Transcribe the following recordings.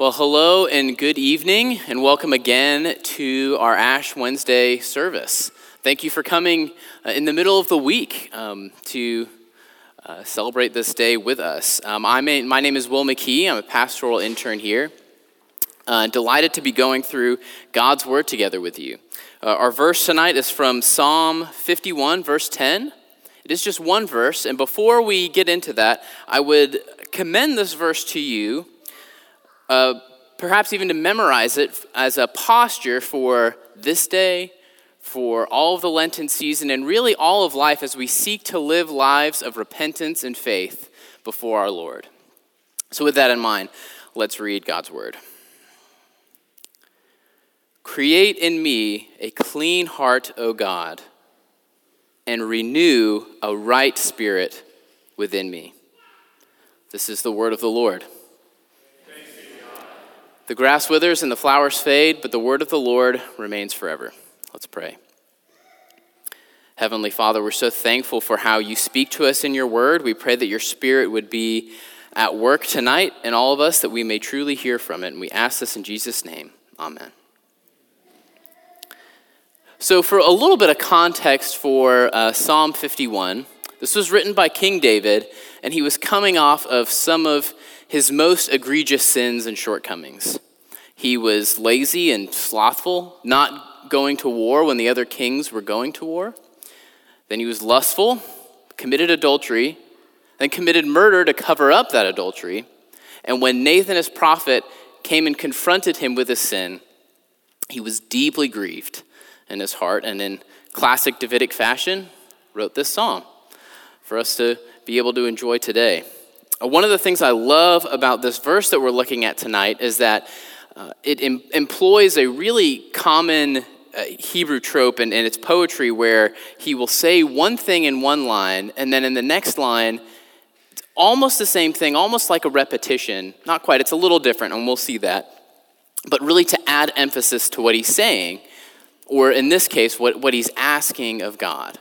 Well, hello and good evening, and welcome again to our Ash Wednesday service. Thank you for coming uh, in the middle of the week um, to uh, celebrate this day with us. Um, I'm a, my name is Will McKee. I'm a pastoral intern here. Uh, delighted to be going through God's Word together with you. Uh, our verse tonight is from Psalm 51, verse 10. It is just one verse, and before we get into that, I would commend this verse to you uh, perhaps even to memorize it as a posture for this day, for all of the Lenten season, and really all of life as we seek to live lives of repentance and faith before our Lord. So, with that in mind, let's read God's word. Create in me a clean heart, O God, and renew a right spirit within me. This is the word of the Lord. The grass withers and the flowers fade, but the word of the Lord remains forever. Let's pray. Heavenly Father, we're so thankful for how you speak to us in your word. We pray that your spirit would be at work tonight in all of us, that we may truly hear from it. And we ask this in Jesus' name. Amen. So, for a little bit of context for uh, Psalm 51, this was written by King David, and he was coming off of some of his most egregious sins and shortcomings. He was lazy and slothful, not going to war when the other kings were going to war. Then he was lustful, committed adultery, then committed murder to cover up that adultery. And when Nathan, his prophet, came and confronted him with his sin, he was deeply grieved in his heart and in classic Davidic fashion wrote this psalm for us to be able to enjoy today. One of the things I love about this verse that we're looking at tonight is that uh, it em- employs a really common uh, Hebrew trope in, in its poetry where he will say one thing in one line, and then in the next line, it's almost the same thing, almost like a repetition. Not quite, it's a little different, and we'll see that. But really to add emphasis to what he's saying, or in this case, what, what he's asking of God.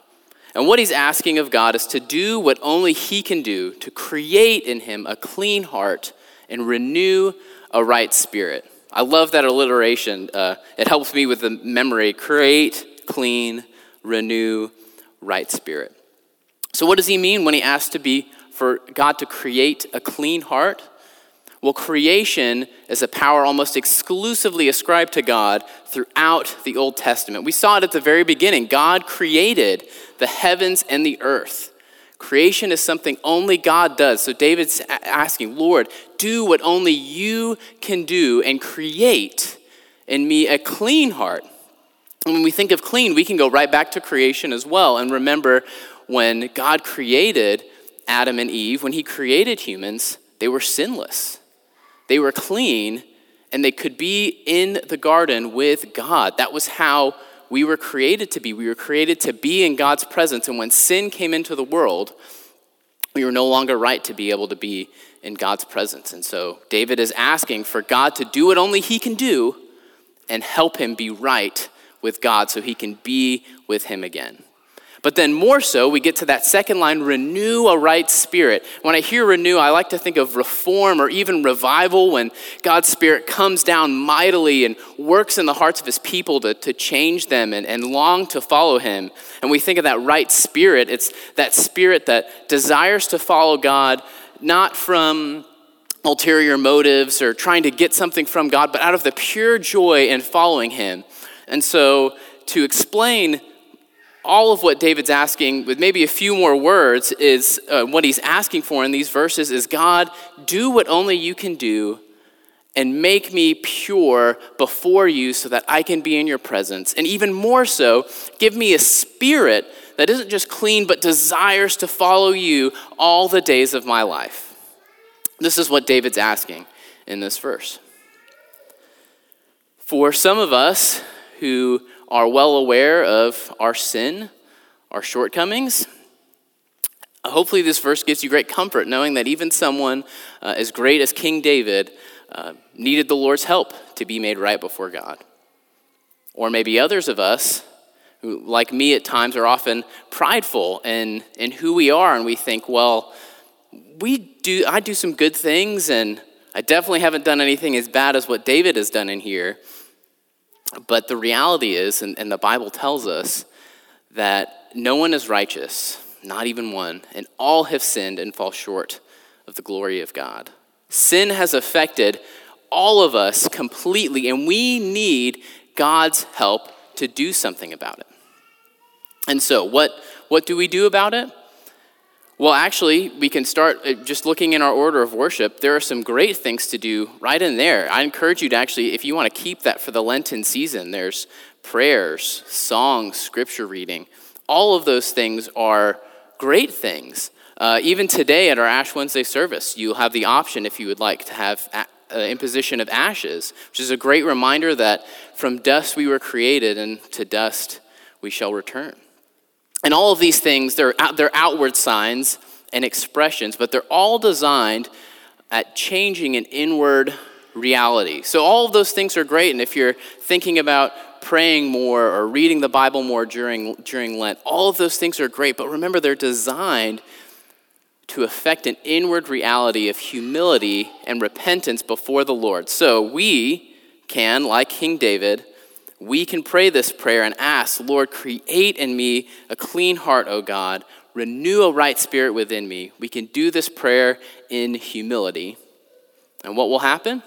And what he's asking of God is to do what only he can do to create in him a clean heart and renew a right spirit. I love that alliteration. Uh, it helps me with the memory create, clean, renew, right spirit. So, what does he mean when he asks to be for God to create a clean heart? Well, creation is a power almost exclusively ascribed to God throughout the Old Testament. We saw it at the very beginning. God created the heavens and the earth. Creation is something only God does. So David's asking, Lord, do what only you can do and create in me a clean heart. And when we think of clean, we can go right back to creation as well and remember when God created Adam and Eve, when he created humans, they were sinless. They were clean and they could be in the garden with God. That was how we were created to be. We were created to be in God's presence. And when sin came into the world, we were no longer right to be able to be in God's presence. And so David is asking for God to do what only he can do and help him be right with God so he can be with him again. But then, more so, we get to that second line renew a right spirit. When I hear renew, I like to think of reform or even revival when God's Spirit comes down mightily and works in the hearts of his people to, to change them and, and long to follow him. And we think of that right spirit. It's that spirit that desires to follow God, not from ulterior motives or trying to get something from God, but out of the pure joy in following him. And so, to explain all of what David's asking, with maybe a few more words, is uh, what he's asking for in these verses is God, do what only you can do and make me pure before you so that I can be in your presence. And even more so, give me a spirit that isn't just clean but desires to follow you all the days of my life. This is what David's asking in this verse. For some of us who are well aware of our sin, our shortcomings. Hopefully, this verse gives you great comfort knowing that even someone uh, as great as King David uh, needed the Lord's help to be made right before God. Or maybe others of us, who, like me at times, are often prideful in, in who we are, and we think, well, we do, I do some good things, and I I definitely haven't done anything as bad as what David has done in here. But the reality is, and, and the Bible tells us, that no one is righteous, not even one, and all have sinned and fall short of the glory of God. Sin has affected all of us completely, and we need God's help to do something about it. And so, what, what do we do about it? Well, actually, we can start uh, just looking in our order of worship. There are some great things to do right in there. I encourage you to actually, if you want to keep that for the Lenten season, there's prayers, songs, scripture reading. All of those things are great things. Uh, even today at our Ash Wednesday service, you'll have the option, if you would like, to have a, uh, imposition of ashes, which is a great reminder that from dust we were created and to dust we shall return. And all of these things, they're, they're outward signs and expressions, but they're all designed at changing an inward reality. So all of those things are great. And if you're thinking about praying more or reading the Bible more during, during Lent, all of those things are great. But remember, they're designed to affect an inward reality of humility and repentance before the Lord. So we can, like King David, we can pray this prayer and ask, Lord, create in me a clean heart, O God, renew a right spirit within me. We can do this prayer in humility. And what will happen?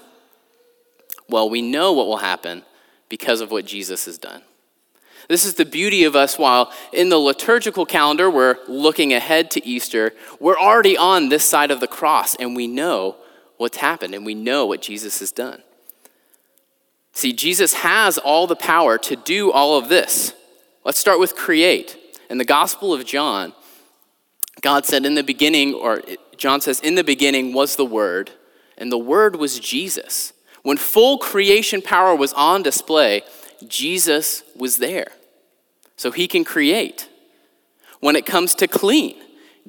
Well, we know what will happen because of what Jesus has done. This is the beauty of us while in the liturgical calendar we're looking ahead to Easter, we're already on this side of the cross and we know what's happened and we know what Jesus has done. See, Jesus has all the power to do all of this. Let's start with create. In the Gospel of John, God said in the beginning, or John says, in the beginning was the Word, and the Word was Jesus. When full creation power was on display, Jesus was there. So he can create. When it comes to clean,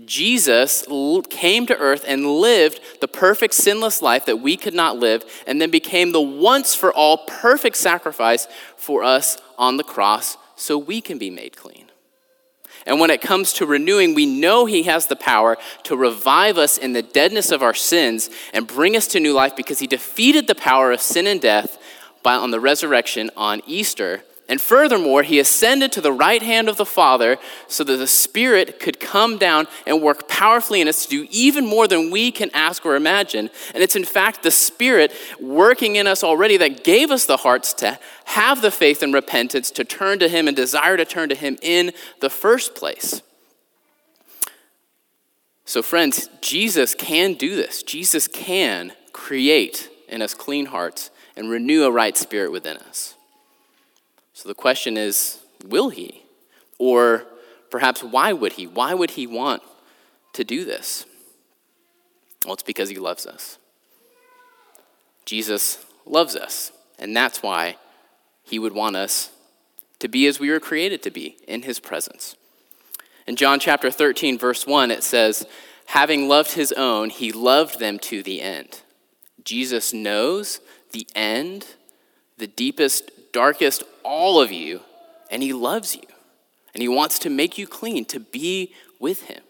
Jesus came to earth and lived the perfect sinless life that we could not live, and then became the once for all perfect sacrifice for us on the cross so we can be made clean. And when it comes to renewing, we know He has the power to revive us in the deadness of our sins and bring us to new life because He defeated the power of sin and death by, on the resurrection on Easter and furthermore, he ascended to the right hand of the Father so that the Spirit could come down and work powerfully in us to do even more than we can ask or imagine. And it's in fact the Spirit working in us already that gave us the hearts to have the faith and repentance to turn to Him and desire to turn to Him in the first place. So, friends, Jesus can do this. Jesus can create in us clean hearts and renew a right spirit within us. So the question is will he? Or perhaps why would he? Why would he want to do this? Well, it's because he loves us. Jesus loves us, and that's why he would want us to be as we were created to be in his presence. In John chapter 13, verse 1, it says, Having loved his own, he loved them to the end. Jesus knows the end, the deepest darkest all of you, and He loves you. And He wants to make you clean, to be with Him.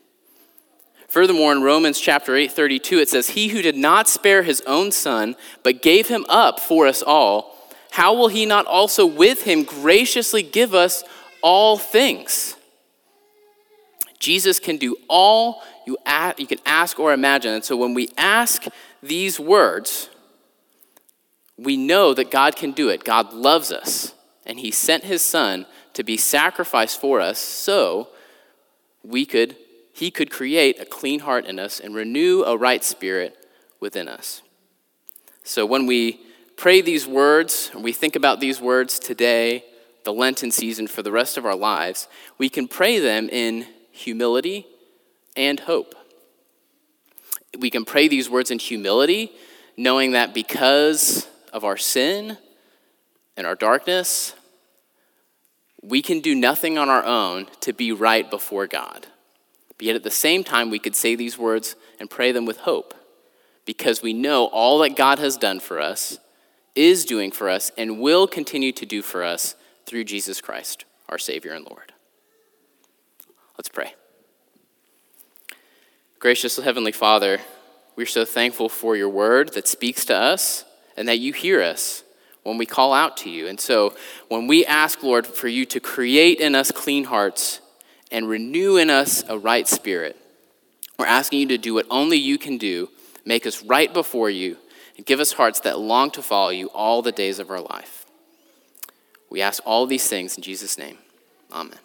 Furthermore, in Romans chapter 8, 32, it says, He who did not spare his own son, but gave him up for us all, how will he not also with him graciously give us all things? Jesus can do all you, you can ask or imagine. And so when we ask these words, we know that God can do it. God loves us, and He sent His Son to be sacrificed for us so we could, He could create a clean heart in us and renew a right spirit within us. So when we pray these words, we think about these words today, the Lenten season for the rest of our lives, we can pray them in humility and hope. We can pray these words in humility, knowing that because of our sin and our darkness, we can do nothing on our own to be right before God. But yet at the same time, we could say these words and pray them with hope because we know all that God has done for us, is doing for us, and will continue to do for us through Jesus Christ, our Savior and Lord. Let's pray. Gracious Heavenly Father, We're so thankful for your word that speaks to us and that you hear us when we call out to you. And so when we ask, Lord, for you to create in us clean hearts and renew in us a right spirit, we're asking you to do what only you can do, make us right before you, and give us hearts that long to follow you all the days of our life. We ask all these things in Jesus' name. Amen.